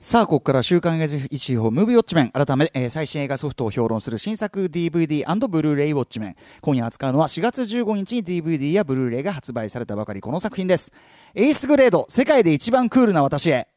さあ、ここから週刊映画一報ムービーウォッチメン。改め、えー最新映画ソフトを評論する新作 DVD& ブルーレイウォッチメン。今夜扱うのは4月15日に DVD やブルーレイが発売されたばかりこの作品です。エースグレード、世界で一番クールな私へ。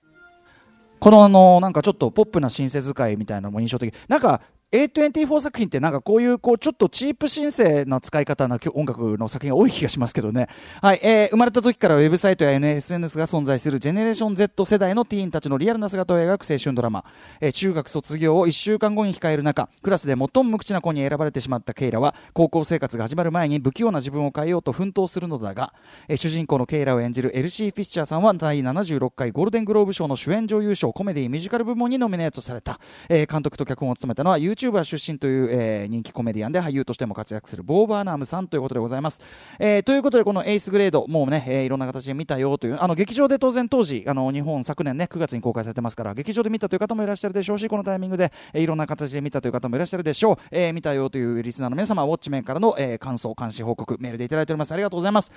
このあの、なんかちょっとポップなシンセ使いみたいなのも印象的。なんか、A24 作品ってなんかこういうこうちょっとチープシンセな使い方な音楽の作品が多い気がしますけどね。はい、えー生まれた時からウェブサイトや SNS が存在するジェネレーション Z 世代のティーンたちのリアルな姿を描く青春ドラマ。えー中学卒業を1週間後に控える中、クラスで最も無口な子に選ばれてしまったケイラは、高校生活が始まる前に不器用な自分を変えようと奮闘するのだが、えー主人公のケイラを演じるエルシー・フィッシャーさんは第76回ゴールデングローブ賞の主演女優賞コメディミュージカル部門にノミネートされた、えー監督と脚本を務めたのは YouTube YouTuber 出身という、えー人気コメディアンで俳優としても活躍するボー・バーナームさんということでございます、えーということでこのエースグレードもうね、えーいろんな形で見たよというあの劇場で当然当時あの日本昨年ね9月に公開されてますから劇場で見たという方もいらっしゃるでしょうしこのタイミングで、えーいろんな形で見たという方もいらっしゃるでしょう、えー見たよというリスナーの皆様ウォッチメンからの、えー感想監視報告メールでいただいております。ありがとうございます。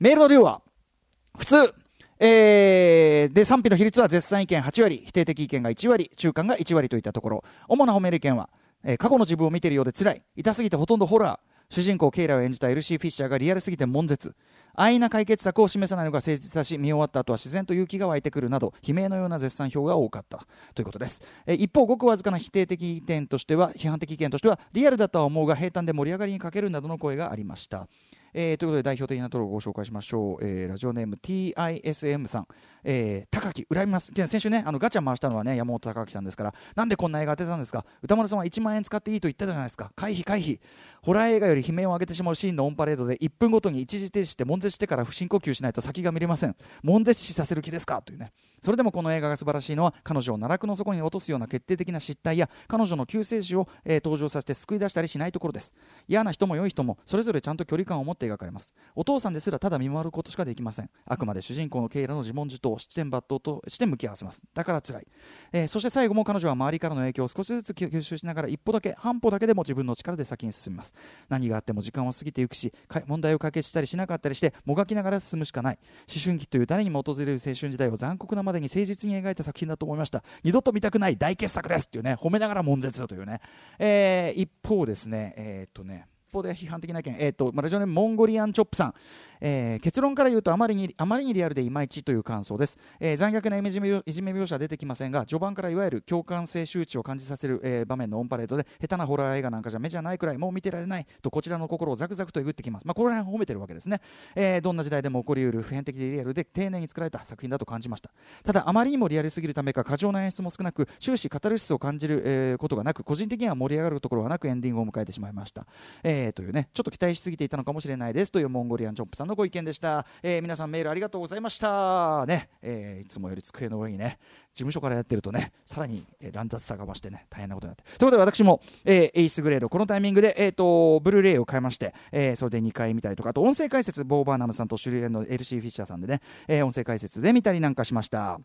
メールの量は普通。えーで賛否の比率は絶賛意見8割否定的意見が1割中間が1割といったところ。主な褒める意見は、えー過去の自分を見ているようで辛い痛すぎてほとんどホラー。主人公ケイラを演じたエルシー・フィッシャーがリアルすぎて悶絶。安易な解決策を示さないのが誠実だし見終わった後は自然と勇気が湧いてくるなど悲鳴のような絶賛票が多かった。ということです、えー一方ごくわずかな否定的意見としては批判的意見としてはリアルだとは思うが平坦で盛り上がりに欠けるなどの声がありました。えーということで代表的なところをご紹介しましょう、えーラジオネーム TISM さん、えー高木恨みます。先週ねあのガチャ回したのはね山本高木さんですからなんでこんな映画当てたんですか？歌丸さんは1万円使っていいと言ったじゃないですか。回避回避。ホラー映画より悲鳴を上げてしまうシーンのオンパレードで1分ごとに一時停止して悶絶してから不深呼吸しないと先が見れません。悶絶死させる気ですか？というね。それでもこの映画が素晴らしいのは彼女を奈落の底に落とすような決定的な失態や彼女の救世主を、えー登場させて救い出したりしないところです。嫌な人も良い人もそれぞれちゃんと距離感を持って描かれます。お父さんですらただ見守ることしかできません。あくまで主人公のケイラの自問自答を七点抜刀として向き合わせます。だから辛い、えーそして最後も彼女は周りからの影響を少しずつ吸収しながら一歩だけ半歩だけでも自分の力で先に進みます。何があっても時間は過ぎていくし問題を解決したりしなかったりしてもがきながら進むしかない。思春期という誰にも訪れる青春時代を残酷なまでに誠実に描いた作品だと思いました。二度と見たくない大傑作ですっていうね褒めながら悶絶だというね、えー一方ですねえーっとね一方で批判的な意見、えーとまあラジオネームモンゴリアンチョップさん、えー結論から言うとあまりにあまりにリアルでいまいちという感想です、えー残虐ないじめいじめ描写は出てきませんが序盤からいわゆる共感性周知を感じさせる、えー場面のオンパレードで下手なホラー映画なんかじゃ目じゃないくらいもう見てられないとこちらの心をザクザクとえぐってきます、まあ、この辺褒めてるわけですね、えーどんな時代でも起こりうる普遍的でリアルで丁寧に作られた作品だと感じました。ただあまりにもリアルすぎるためか過剰な演出も少なく終始カタルシスを感じる、えーことがなく個人的には盛り上がるところはなくエンディングを迎えてしまいました、えーというねちょっと期待しすぎていたのかもしれないですというモンゴリアンチョップさん。のご意見でした、えー皆さんメールありがとうございました。ね、えーいつもより机の上にね事務所からやってるとねさらに、え乱雑さが増してね大変なことになって。ということで私も、えーエイスグレードこのタイミングで、えー、とブルーレイを買いまして、えそれで2回見たりとかあと音声解説ボーバーナムさんと主演のエルシー・フィッシャーさんでね、え音声解説で見たりなんかしました。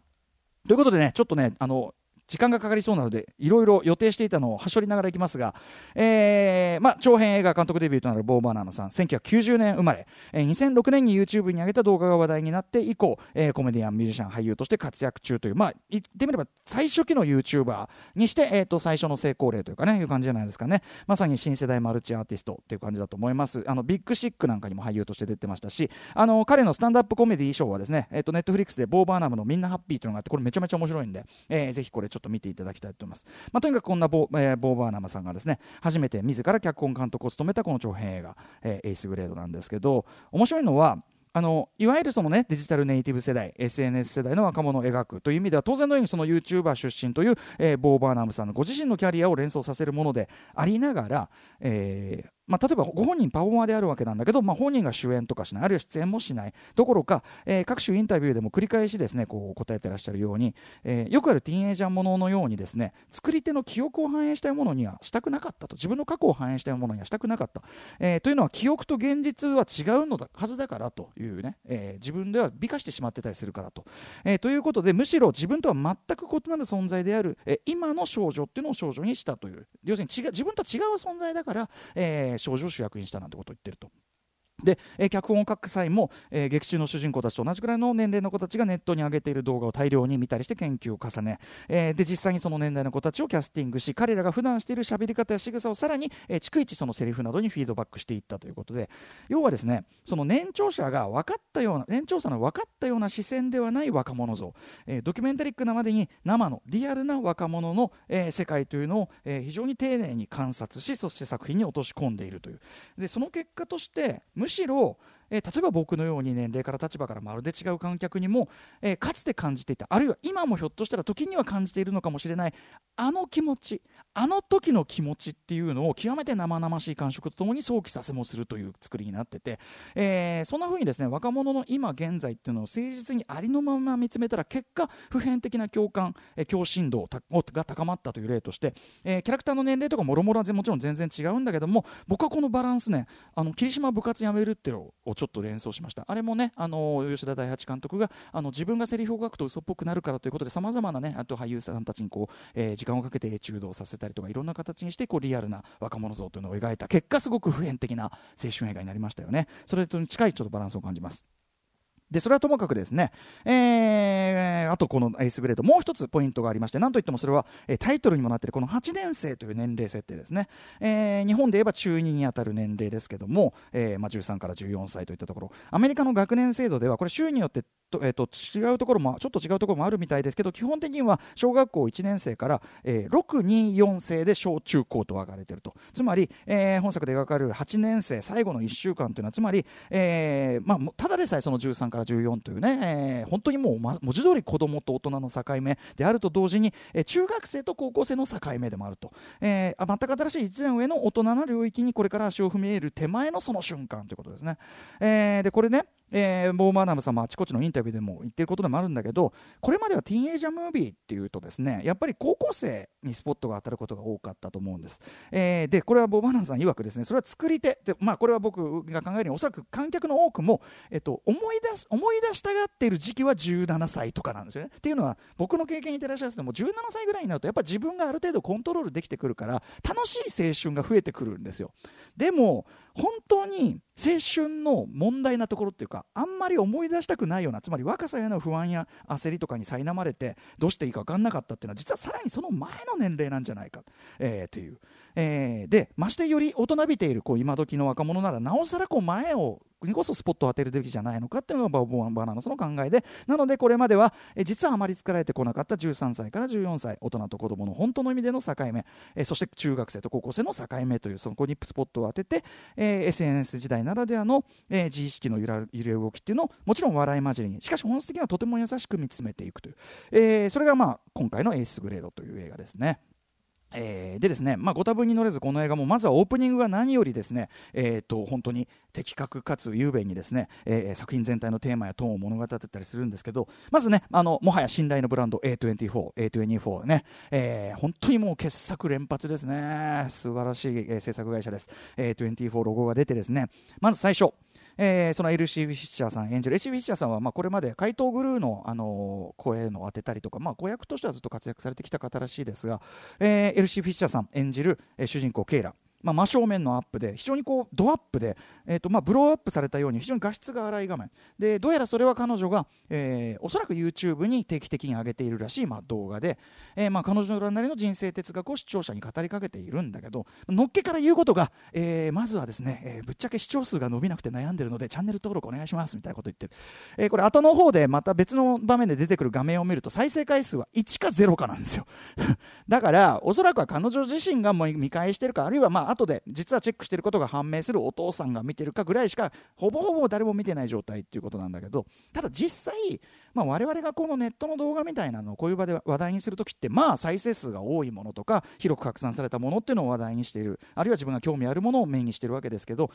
ということでねちょっとねあの時間がかかりそうなのでいろいろ予定していたのをはしょりながらいきますが、えーまあ、長編映画監督デビューとなるボー・バーナーさん1990年生まれ、えー2006年に YouTube に上げた動画が話題になって以降、えーコメディアンミュージシャン俳優として活躍中というまあ言ってみれば最初期の YouTuber にして、えー、と最初の成功例というかねいう感じじゃないですかね。まさに新世代マルチアーティストという感じだと思います。あのビッグシックなんかにも俳優として出てましたしあの彼のスタンダップコメディショーはですね、えー、とネットフリックスでボー・バーナムのみんなハッピーというのがあってこれめちゃめちゃ面白いんで、えーぜひこれちょっと見ていただきたいと思います、まあ、とにかくこんなボ,、えーボー・バーナムさんがですね初めて自ら脚本監督を務めたこの長編映画、えーエイスグレードなんですけど面白いのはあのいわゆるその、ね、デジタルネイティブ世代 SNS 世代の若者を描くという意味では当然のようにその YouTuber 出身という、えーボー・バーナムさんのご自身のキャリアを連想させるものでありながら、えーまあ、例えばご本人パフォーマーであるわけなんだけど、まあ、本人が主演とかしないあるいは出演もしない。どころか、えー各種インタビューでも繰り返しですねこう答えてらっしゃるように、えーよくあるティーンエイジャーもののようにですね作り手の記憶を反映したいものにはしたくなかったと。自分の過去を反映したいものにはしたくなかった、えーというのは記憶と現実は違うのだはずだからというね、え自分では美化してしまってたりするからと、えということでむしろ自分とは全く異なる存在である、え今の少女っていうのを少女にしたという。要するに違自分とは違う存在だから、え少女を主役にしたなんてことを言ってると。で、えー、脚本を書く際も、えー、劇中の主人公たちと同じくらいの年齢の子たちがネットに上げている動画を大量に見たりして研究を重ね、えー、で実際にその年代の子たちをキャスティングし彼らが普段している喋り方や仕草をさらに、え、逐一そのセリフなどにフィードバックしていったということで要はですねその年長者が分かったような年長者の分かったような視線ではない若者像、え、ドキュメンタリックなまでに生のリアルな若者の、え、世界というのを、え、非常に丁寧に観察しそして作品に落とし込んでいるという。でその結果としてむしろえー、例えば僕のように年齢から立場からまるで違う観客にも、えー、かつて感じていたあるいは今もひょっとしたら時には感じているのかもしれないあの気持ちあの時の気持ちっていうのを極めて生々しい感触とともに想起させもするという作りになってて、えー、そんな風にですね若者の今現在っていうのを誠実にありのまま見つめたら結果普遍的な共感、えー、共振度が高まったという例として、えー、キャラクターの年齢とかもろもろはもちろん全然違うんだけども僕はこのバランスねあの霧島部活やめるっていうのをちょっと連想しました。あれもねあの吉田大八監督があの自分がセリフを書くと嘘っぽくなるからということでさまざまなねあと俳優さんたちにこう、えー、時間をかけてエチュードをさせたりとかいろんな形にしてこうリアルな若者像というのを描いた結果すごく普遍的な青春映画になりましたよね。それと近いちょっとバランスを感じます。でそれはともかくですね、えー、あとこのエースグレードもう一つポイントがありましてなんといってもそれは、えー、タイトルにもなっているこの8年生という年齢設定ですね、えー、日本で言えば中2にあたる年齢ですけども、えーまあ、13から14歳といったところ。アメリカの学年制度ではこれ州によってと,、えー、と違うところもちょっと違うところもあるみたいですけど基本的には小学校1年生から、えー、624生で小中高と分かれていると。つまり、えー、本作で描かれる8年生最後の1週間というのはつまり、えーまあ、ただでさえその13から14というね、えー、本当にもう、ま、文字通り子供と大人の境目であると同時に、えー、中学生と高校生の境目でもあると、えー、全く新しい1年上の大人の領域にこれから足を踏み入れる手前のその瞬間ということですね。えー、でこれねえー、ボー・マーナムさんもあちこちのインタビューでも言ってることでもあるんだけどこれまではティーンエイジャームービーっていうとですねやっぱり高校生にスポットが当たることが多かったと思うんです、えー、でこれはボー・マーナムさん曰くですねそれは作り手。で、まあ、これは僕が考えるにおそらく観客の多くも、えっと、思い出す思い出したがっている時期は17歳とかなんですよね。っていうのは僕の経験に照らし合わせても17歳ぐらいになるとやっぱ自分がある程度コントロールできてくるから楽しい青春が増えてくるんですよ。でも本当に青春の問題なところっていうかあんまり思い出したくないようなつまり若さへの不安や焦りとかに苛まれてどうしていいか分かんなかったっていうのは実はさらにその前の年齢なんじゃないか、えー、という、えー、でましてより大人びているこう今時の若者ならなおさらこう前をにこそスポットを当てるべきじゃないのかっていうのがバボバナナスの考えでなのでこれまではえ実はあまり作られてこなかった13歳から14歳大人と子供の本当の意味での境目えそして中学生と高校生の境目というそこにスポットを当てて、え、SNS 時代ならではの、え、自意識の揺れ動きっていうのをもちろん笑い交じりにしかし本質的にはとても優しく見つめていくという、え、それがまあ今回のエースグレードという映画ですね。えー、でですね、まあ、ご多分に乗れずこの映画もまずはオープニングが何よりですね、えーと、本当に的確かつ雄弁にですね、えー、作品全体のテーマやトーンを物語ってたりするんですけどまずねあのもはや信頼のブランド A24、A24 ね、えー、本当にもう傑作連発ですね。素晴らしい、えー、制作会社です。A24 ロゴが出てですね。まず最初えー、そのエルシー・フィッシャーさん演じるエルシー・フィッシャーさんは、まあ、これまで怪盗グルーの、あのー、声の当てたりとか、まあ、子役としてはずっと活躍されてきた方らしいですが、えー、エルシー・フィッシャーさん演じる、えー、主人公ケイラ。まあ、真正面のアップで非常にこうドアップで、えーとまあ、ブローアップされたように非常に画質が荒い画面でどうやらそれは彼女が、えー、おそらく YouTube に定期的に上げているらしい、まあ、動画で、えーまあ、彼女なりの人生哲学を視聴者に語りかけているんだけどのっけから言うことが、えー、まずはですね、えー、ぶっちゃけ視聴数が伸びなくて悩んでるのでチャンネル登録お願いしますみたいなこと言ってる、えー、これ後の方でまた別の場面で出てくる画面を見ると再生回数は1か0かなんですよ。だからおそらくは彼女自身がもう見返してるかあるいはまあ後で実はチェックしてることが判明するお父さんが見てるかぐらいしかほぼほぼ誰も見てない状態っていうことなんだけどただ実際、まあ、我々がこのネットの動画みたいなのをこういう場で話題にするときってまあ再生数が多いものとか広く拡散されたものっていうのを話題にしている。あるいは自分が興味あるものをメインにしてるわけですけど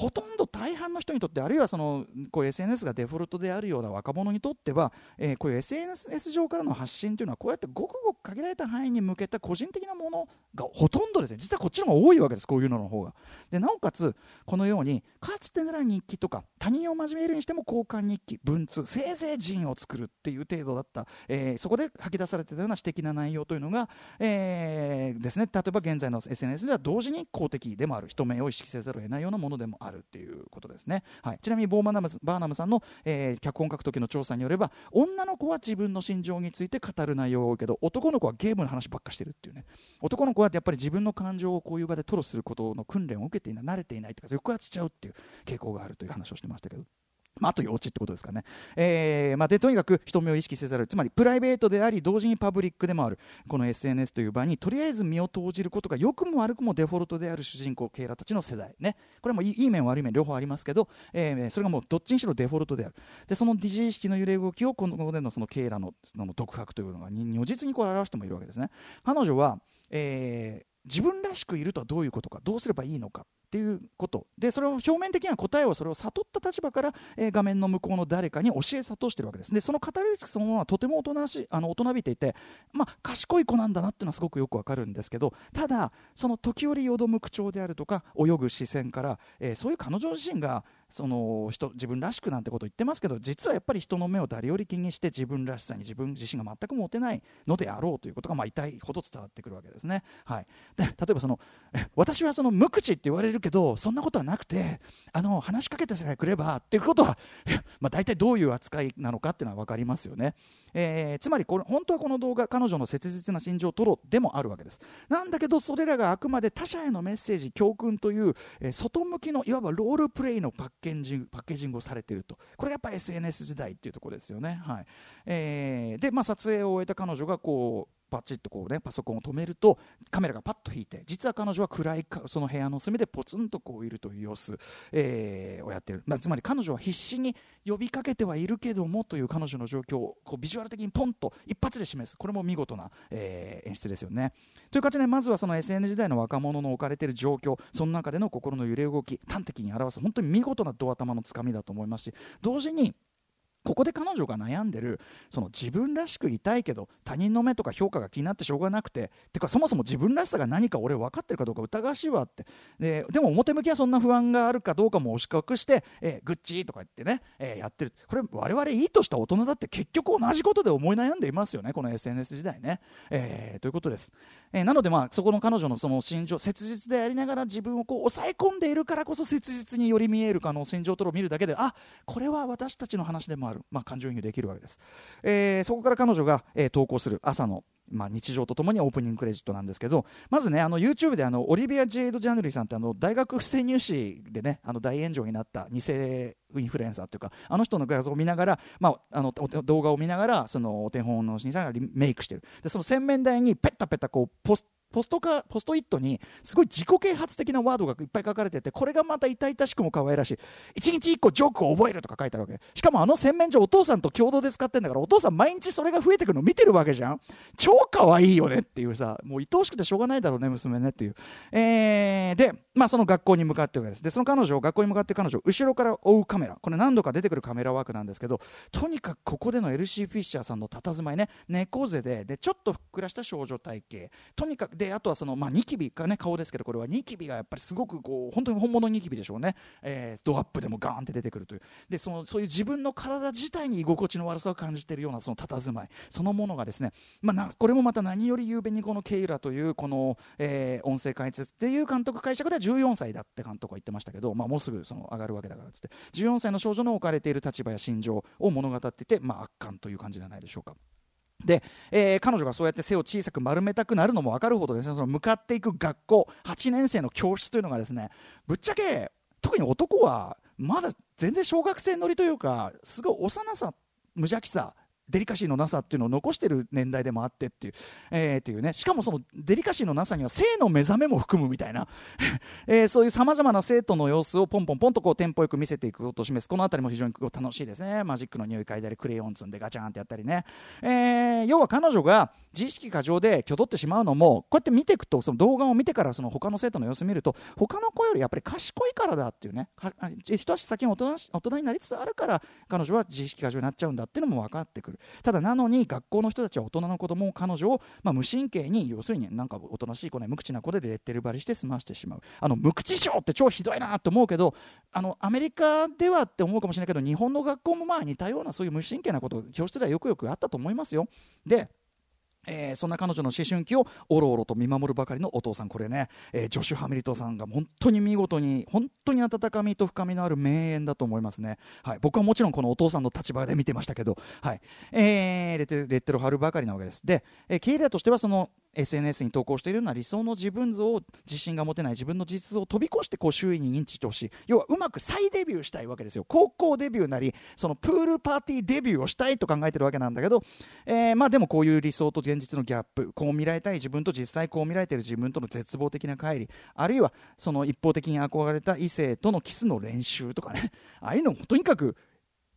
ほとんど大半の人にとってあるいはそのこう SNS がデフォルトであるような若者にとっては、えー、こういう SNS 上からの発信というのはこうやってごくごく限られた範囲に向けた個人的なものがほとんどですね。実はこっちの方が多いわけですこういうのの方が。でなおかつこのようにかつてなら日記とか他人を真面目にしても交換日記文通せいぜい人を作るっていう程度だった、えー、そこで吐き出されてたような私的な内容というのが、えー、ですね。例えば現在の SNS では同時に公的でもある人目を意識せざるを得ないようなものでもある。あるっていうことですね、はい、ちなみにボーマナムバーナムさんの、えー、脚本書く時の調査によれば女の子は自分の心情について語る内容が多いけど男の子はゲームの話ばっかしてるっていうね。男の子はやっぱり自分の感情をこういう場で吐露することの訓練を受けていない慣れていないとか抑圧しちゃうっていう傾向があるという話をしてましたけど。まあ、あと幼稚ってことですかね。えーまあ、でとにかく人目を意識せざる、つまりプライベートであり、同時にパブリックでもある、この SNS という場に、とりあえず身を投じることが、良くも悪くもデフォルトである主人公、ケイラたちの世代ね。これもいい面、悪い面、両方ありますけど、えー、それがもうどっちにしろデフォルトである。で、その自意識の揺れ動きを、このでのそのケイラのその独白というのが、如実にこう表してもいるわけですね。彼女は、えー、自分らしくいるとはどういうことか、どうすればいいのか。っていうこと。でそれを表面的には答えをそれを悟った立場から、えー、画面の向こうの誰かに教え諭してるわけです。でその語り口そのものはとても大人しあの大人びていて、まあ、賢い子なんだなっていうのはすごくよくわかるんですけどただその時折よどむ口調であるとか泳ぐ視線から、えー、そういう彼女自身がその人自分らしくなんてことを言ってますけど実はやっぱり人の目を誰より気にして自分らしさに自分自身が全く持てないのであろうということがまあ痛いほど伝わってくるわけですね。はい、で例えばその私はその無口って言われるけどそんなことはなくてあの話しかけてさえくればっていうことは、まあ、大体どういう扱いなのかっていうのは分かりますよね。えー、つまりこれ本当はこの動画彼女の切実な心情を吐露でもあるわけです。なんだけどそれらがあくまで他者へのメッセージ教訓という、えー、外向きのいわばロールプレイのパッケージパッケージングをされていると。これがやっぱ SNS 時代っていうところですよね、はい。えー、で、まあ、撮影を終えた彼女がこうパチッとこうねパソコンを止めるとカメラがパッと引いて実は彼女は暗いその部屋の隅でポツンとこういるという様子、え、をやってる、まあ、つまり彼女は必死に呼びかけてはいるけどもという彼女の状況をこうビジュアル的にポンと一発で示すこれも見事な、え、演出ですよね。という形でまずはその SN 時代の若者の置かれている状況その中での心の揺れ動き端的に表す本当に見事なド頭のつかみだと思いますし同時にここで彼女が悩んでるその自分らしくいたいけど他人の目とか評価が気になってしょうがなくててかそもそも自分らしさが何か俺分かってるかどうか疑わしいわって。ででも表向きはそんな不安があるかどうかも押し隠して、えー、グッチーとか言ってね、えー、やってる。これ我々いいとした大人だって結局同じことで思い悩んでいますよねこの SNS 時代ね、えー、ということです、えなのでまあそこの彼女のその心情切実でありながら自分をこう抑え込んでいるからこそ切実により見えるかの心情とを見るだけであこれは私たちの話でもある、まあ、感情移入できるわけです、えー、そこから彼女が、えー、投稿する朝のまあ、日常とともにオープニングクレジットなんですけどまずねあの YouTube であのオリビア・ジェイド・ジャヌリーさんってあの大学不正入試でねあの大炎上になった偽インフルエンサーというかあの人の画像を見ながら、まあ、あの動画を見ながらそのお手本の審査がメイクしてる。でその洗面台にペッタペタこうポスポストかポストイットにすごい自己啓発的なワードがいっぱい書かれててこれがまた痛々しくも可愛らしい。1日1個ジョークを覚えるとか書いてあるわけ。しかもあの洗面所お父さんと共同で使ってんだからお父さん毎日それが増えてくるの見てるわけじゃん。超可愛いよねっていうさもう愛おしくてしょうがないだろうね娘ねっていう、えー、で、まあ、その学校に向かってるわけです。でその彼女を学校に向かって彼女後ろから追うカメラ。これ何度か出てくるカメラワークなんですけどとにかくここでのエルシー・フィッシャーさんの佇まいね。猫背ででちょっとふっくらした少女体型。とにかくであとはその、まあ、ニキビがね顔ですけどこれはニキビがやっぱりすごくこう本当に本物のニキビでしょうね、えー、ドアップでもガーンって出てくるという。でそのそういう自分の体自体に居心地の悪さを感じているようなその佇まい。そのものがですね、まあ、これもまた何より雄弁にこのケイラというこの、えー、音声解説っていう監督解釈では14歳だって監督は言ってましたけど、まあ、もうすぐその上がるわけだからっつって。14歳の少女の置かれている立場や心情を物語っていて、まあ、圧巻という感じじゃないでしょうか。で、えー、彼女がそうやって背を小さく丸めたくなるのも分かるほどですね。その向かっていく学校8年生の教室というのがですねぶっちゃけ特に男はまだ全然小学生乗りというかすごい幼さ無邪気さデリカシーのなさっていうのを残してる年代でもあってっていう,、えー、っていうね。しかもそのデリカシーのなさには性の目覚めも含むみたいな、えー、そういうさまざまな生徒の様子をポンポンポンとこうテンポよく見せていくことを示す。この辺りも非常に楽しいですね。マジックの匂い嗅いだりクレヨン積んでガチャンってやったりね、えー、要は彼女が自意識過剰で挙取ってしまうのもこうやって見ていくとその動画を見てからその他の生徒の様子を見ると他の子よりやっぱり賢いからだっていうね一足先に大人大人になりつつあるから彼女は自意識過剰になっちゃうんだっていうのも分かってくる。ただなのに学校の人たちは大人の子供を彼女を、まあ、無神経に要するになんかおとなしい子ね無口な子でレッテル張りして済ましてしまう。あの無口症って超ひどいなと思うけどあのアメリカではって思うかもしれないけど日本の学校もまあ似たようなそういう無神経なこと教室ではよくよくあったと思いますよ。でえー、そんな彼女の思春期をおろおろと見守るばかりのお父さん、これね、えー、ジョシュ・ハミルトさんが本当に見事に、本当に温かみと深みのある名演だと思いますね。はい、僕はもちろんこのお父さんの立場で見てましたけど、はいえー、レテレッテルを貼るばかりなわけです。で、えー、経営としてはその SNS に投稿しているような理想の自分像を自信が持てない自分の実像を飛び越してこう周囲に認知してほしい。要はうまく再デビューしたいわけですよ。高校デビューなりそのプールパーティーデビューをしたいと考えてるわけなんだけど、えー、まあでもこういう理想と現実のギャップこう見られたい自分と実際こう見られている自分との絶望的な乖離あるいはその一方的に憧れた異性とのキスの練習とかね。ああいうのもとにかく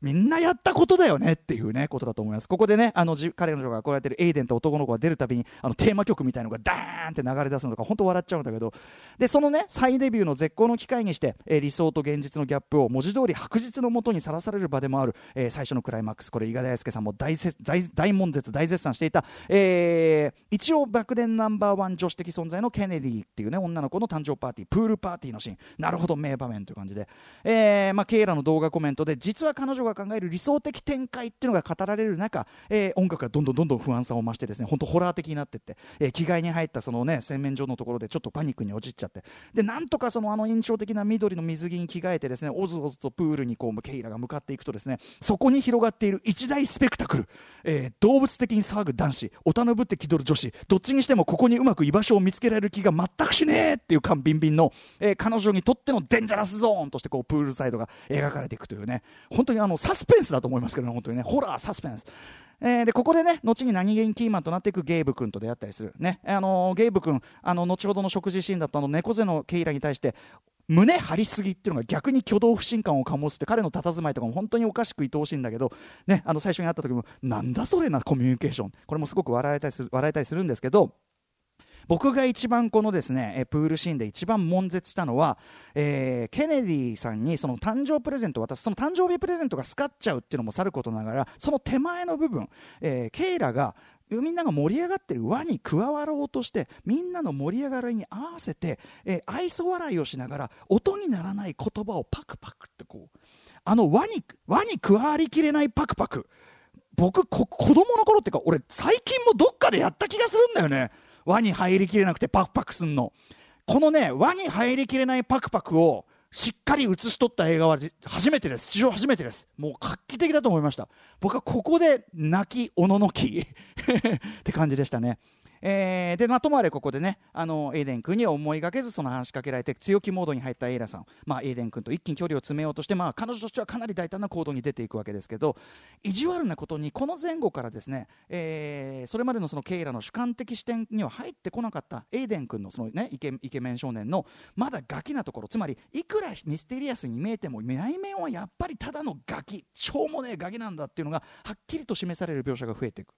みんなやったことだよねっていうね、ことだと思います。ここでね、あの、彼女がこうやってるエイデンと男の子が出るたびに、あの、テーマ曲みたいのがダーンって流れ出すのとか、本当笑っちゃうんだけど、で、そのね、再デビューの絶好の機会にして、えー、理想と現実のギャップを文字通り白日のもとにさらされる場でもある、えー、最初のクライマックス、これ、伊賀大輔さんも大大大悶絶、大絶賛していた、えー、一応、爆弾ナンバーワン女子的存在のケネディっていうね、女の子の誕生パーティー、プールパーティーのシーン、なるほど、名場面という感じで、えー、まあ、ケイラの動画コメントで、実は彼女が考える理想的展開っていうのが語られる中、えー、音楽がどんどんどんどん不安さを増してですね本当ホラー的になってって、えー、着替えに入ったそのね洗面所のところでちょっとパニックに陥っちゃって。でなんとかそのあの印象的な緑の水着に着替えてですねおずおずとプールにこうケイラが向かっていくとですねそこに広がっている一大スペクタクル、えー、動物的に騒ぐ男子おたぬぶって気取る女子どっちにしてもここにうまく居場所を見つけられる気が全くしねえっていう感ビンビンの、えー、彼女にとってのデンジャラスゾーンとしてこうプールサイドが描かれていくというね。本当にあのサスペンスだと思いますけど、ね、本当にね。ホラーサスペンス。えー、でここでね後に何気にキーマンとなっていくゲイブ君と出会ったりする、ね。あのー、ゲイブ君あの後ほどの食事シーンだったの猫背のケイラに対して胸張りすぎっていうのが逆に挙動不信感を醸すって彼の佇まいとかも本当におかしく愛おしいんだけど、ね、あの最初に会った時もなんだそれなコミュニケーション。これもすごく笑えたりする笑えたりするんですけど僕が一番このですねプールシーンで一番悶絶したのは、えー、ケネディさんにその誕生プレゼントを渡すその誕生日プレゼントがスカっちゃうっていうのもさることながらその手前の部分、えー、ケイラがみんなが盛り上がってる輪に加わろうとしてみんなの盛り上がりに合わせて、えー、愛想笑いをしながら音にならない言葉をパクパクってこうあの輪に輪に加わりきれないパクパク。僕子供の頃っていうか俺最近もどっかでやった気がするんだよね。輪に入りきれなくてパクパクすんの。このね輪に入りきれないパクパクをしっかり写し取った映画は初めてです。史上初めてです。もう画期的だと思いました。僕はここで泣きおののき。って感じでしたね。えー、でまあ、ともあれここでねあのエイデン君には思いがけずその話しかけられて強気モードに入ったエイラさん、まあ、エイデン君と一気に距離を詰めようとして、まあ、彼女としてはかなり大胆な行動に出ていくわけですけど意地悪なことにこの前後からですね、えー、それまでのそのケイラの主観的視点には入ってこなかったエイデン君のその、ね、イケイケメン少年のまだガキなところつまりいくらミステリアスに見えても内面はやっぱりただのガキしょうもねえガキなんだっていうのがはっきりと示される描写が増えていく。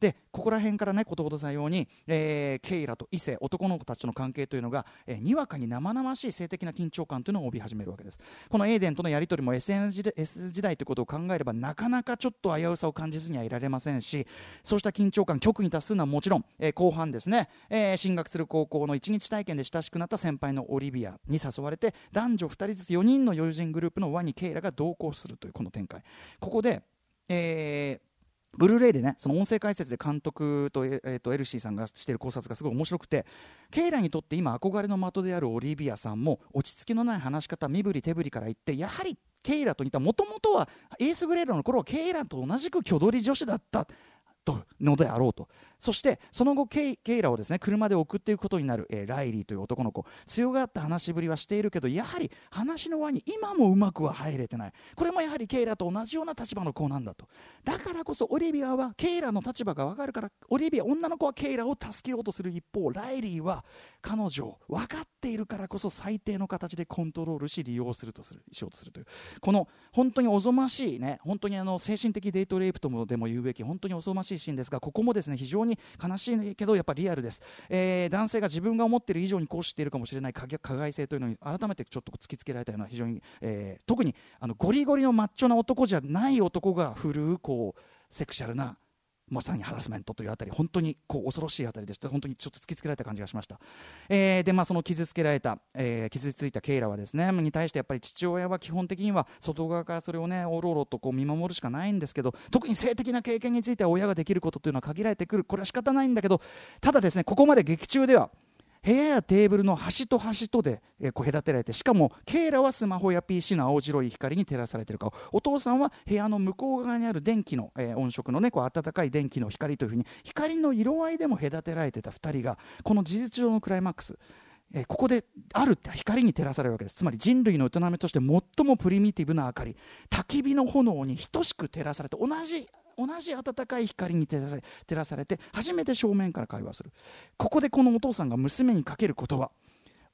でここら辺からねことほどさように、えー、ケイラと異性男の子たちとの関係というのが、えー、にわかに生々しい性的な緊張感というのを帯び始めるわけです。このエーデンとのやり取りも SNS 時代ということを考えればなかなかちょっと危うさを感じずにはいられませんしそうした緊張感極に達するのはもちろん、えー、後半ですね、えー、進学する高校の一日体験で親しくなった先輩のオリビアに誘われて男女2人ずつ4人の友人グループの輪にケイラが同行するというこの展開。ここで、えーブルーレイでねその音声解説で監督と,、えー、とエルシーさんがしている考察がすごい面白くてケイラにとって今憧れの的であるオリビアさんも落ち着きのない話し方身振り手振りから言ってやはりケイラと似たもともとはエースグレードの頃はケイラと同じく挙取り女子だったとのであろうと。そしてその後ケイケイラをですね車で送っていくことになる、えー、ライリーという男の子。強がった話しぶりはしているけどやはり話の輪に今もうまくは入れてない。これもやはりケイラと同じような立場の子なんだと。だからこそオリビアはケイラの立場が分かるからオリビア女の子はケイラを助けようとする一方ライリーは彼女を分かっているからこそ最低の形でコントロールし利用するとするしようとするという。この本当におぞましいね本当にあの精神的デートレイプともでも言うべき本当におぞましいシーンですがここもですね非常に悲しいけどやっぱリアルです、えー、男性が自分が思っている以上にこうしているかもしれない。加害性というのに改めてちょっと突きつけられたような非常に、えー、特にあのゴリゴリのマッチョな男じゃない男が振るうこうセクシャルなまさにハラスメントというあたり本当にこう恐ろしいあたりでして本当にちょっと突きつけられた感じがしました、えー、でまあその傷つけられた、えー、傷ついたケイラはですねに対してやっぱり父親は基本的には外側からそれをねおろおろとこう見守るしかないんですけど特に性的な経験については親ができることというのは限られてくる。これは仕方ないんだけどただですねここまで劇中では部屋やテーブルの端と端とで、えこう隔てられてしかもケイラはスマホや PC の青白い光に照らされている顔。お父さんは部屋の向こう側にある電気の、えー、音色のねこう暖かい電気の光というふうに光の色合いでも隔てられてた2人がこの事実上のクライマックスえここであるって光に照らされるわけです。つまり人類の営みとして最もプリミティブな明かり焚き火の炎に等しく照らされて同じ同じ温かい光に照らされて初めて正面から会話する。ここでこのお父さんが娘にかける言葉。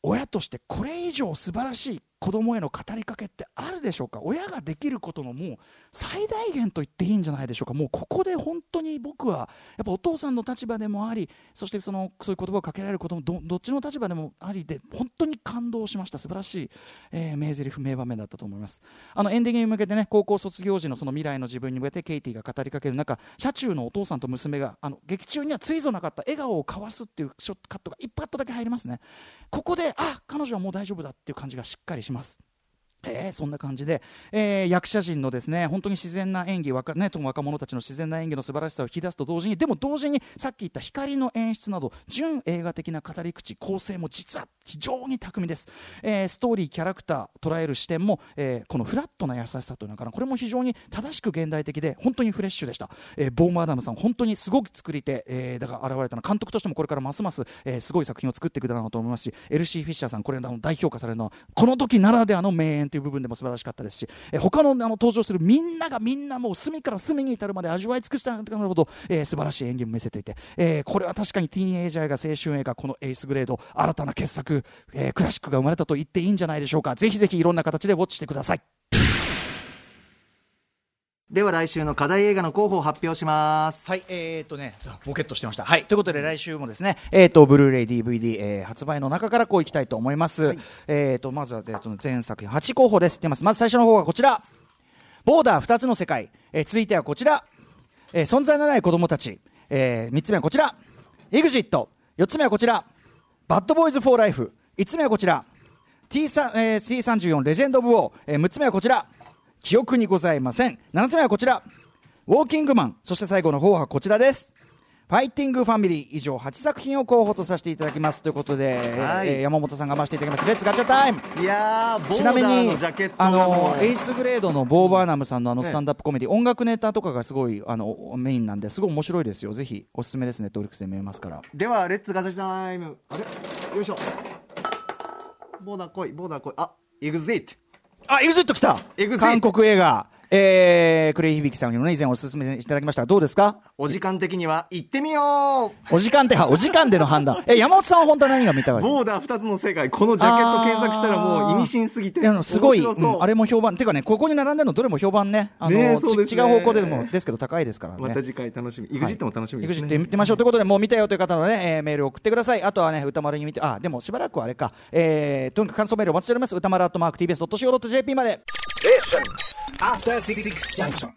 親としてこれ以上素晴らしい子供への語りかけってあるでしょうか？親ができることのもう最大限と言っていいんじゃないでしょうか？もうここで本当に僕はやっぱお父さんの立場でもありそしてそのそういう言葉をかけられることもどどっちの立場でもありで本当に感動しました。素晴らしい、えー、名台詞名場面だったと思います。あのエンディングに向けてね高校卒業時のその未来の自分に向けてケイティが語りかける中車中のお父さんと娘があの劇中にはついぞなかった笑顔を交わすっていうショットカットが1カットだけ入りますね。ここであ彼女はもう大丈夫だっていう感じがしっかりします。えー、そんな感じで、えー、役者陣のですね本当に自然な演技若,、ね、若者たちの自然な演技の素晴らしさを引き出すと同時にでも同時にさっき言った光の演出など純映画的な語り口構成も実は非常に巧みです、えー、ストーリーキャラクター捉える視点も、えこのフラットな優しさというのかな。これも非常に正しく現代的で本当にフレッシュでした、えボーム・アダムさん本当にすごく作り手、えだから現れたの。監督としてもこれからますます、えすごい作品を作っていくだろうと思いますしエルシー・フィッシャーさんこれ大評価されるのはこの時ならではの名演という部分でも素晴らしかったですし、え他のあの登場するみんながみんなもう隅から隅に至るまで味わい尽くしたといほど、えー、素晴らしい演技も見せていて、えー、これは確かにティーンエイジャーが青春映画このエースグレード新たな傑作、えー、クラシックが生まれたと言っていいんじゃないでしょうか。ぜひぜひいろんな形でウォッチしてください。では来週の課題映画の候補を発表します。はい、えー、っとね、ボケットしてました。はい、ということで来週もですね、えー、っと、ブルーレイ DVD、えー、発売の中からこういきたいと思います。はい、えー、っと、まずは、その全作品8候補です。ってます。まず最初の方はこちら。ボーダー2つの世界。えー、続いてはこちら。えー、存在のない子供たち。えー、3つ目はこちら。エグジット。4つ目はこちら。バッドボーイズ・フォー・ライフ。5つ目はこちら。T えー、T34 レジェンド・オブ・ウォー。えー、6つ目はこちら。記憶にございません。7つ目はこちら。ウォーキングマン。そして最後の方はこちらです。ファイティングファミリー。以上8作品を候補とさせていただきます。ということで、はい、えー、山本さんが回していただきます。レッツガチャタイムいやちなみにあのエイスグレードのボー・バーナムさんのあのスタンダップコメディ、音楽ネタとかがすごいあのメインなんですごい面白いですよ。ぜひおすすめですね。ネットフリックスで見えますから。ではレッツガチャタイムあれ？よいしょ。ボーダー来いボーダー来い。あエグゼイトあエグゼイト来た。韓国映画えー、クレイ響さんにもね、以前お勧めいただきましたどうですか？お時間的には、行ってみようお時間って、お時間での判断。え、山本さんは本当は何が見たかボーダー二つの世界、このジャケット検索したらもう意味深すぎて。すごい、うん、あれも評判。てかね、ここに並んでるのどれも評判ね。あの、ねね、違う方向でも、ですけど高いですからね。また次回楽しみ。イグジットも楽しみですね。イグジット見てみましょうということで、もう見たよという方のね、えー、メール送ってください。あとはね、歌丸に見て、あ、でもしばらくはあれか。えー、とにかく感想メールお待ちしております。歌丸アットマーク TBS.CO.JP まで。Listen. After 66 junction.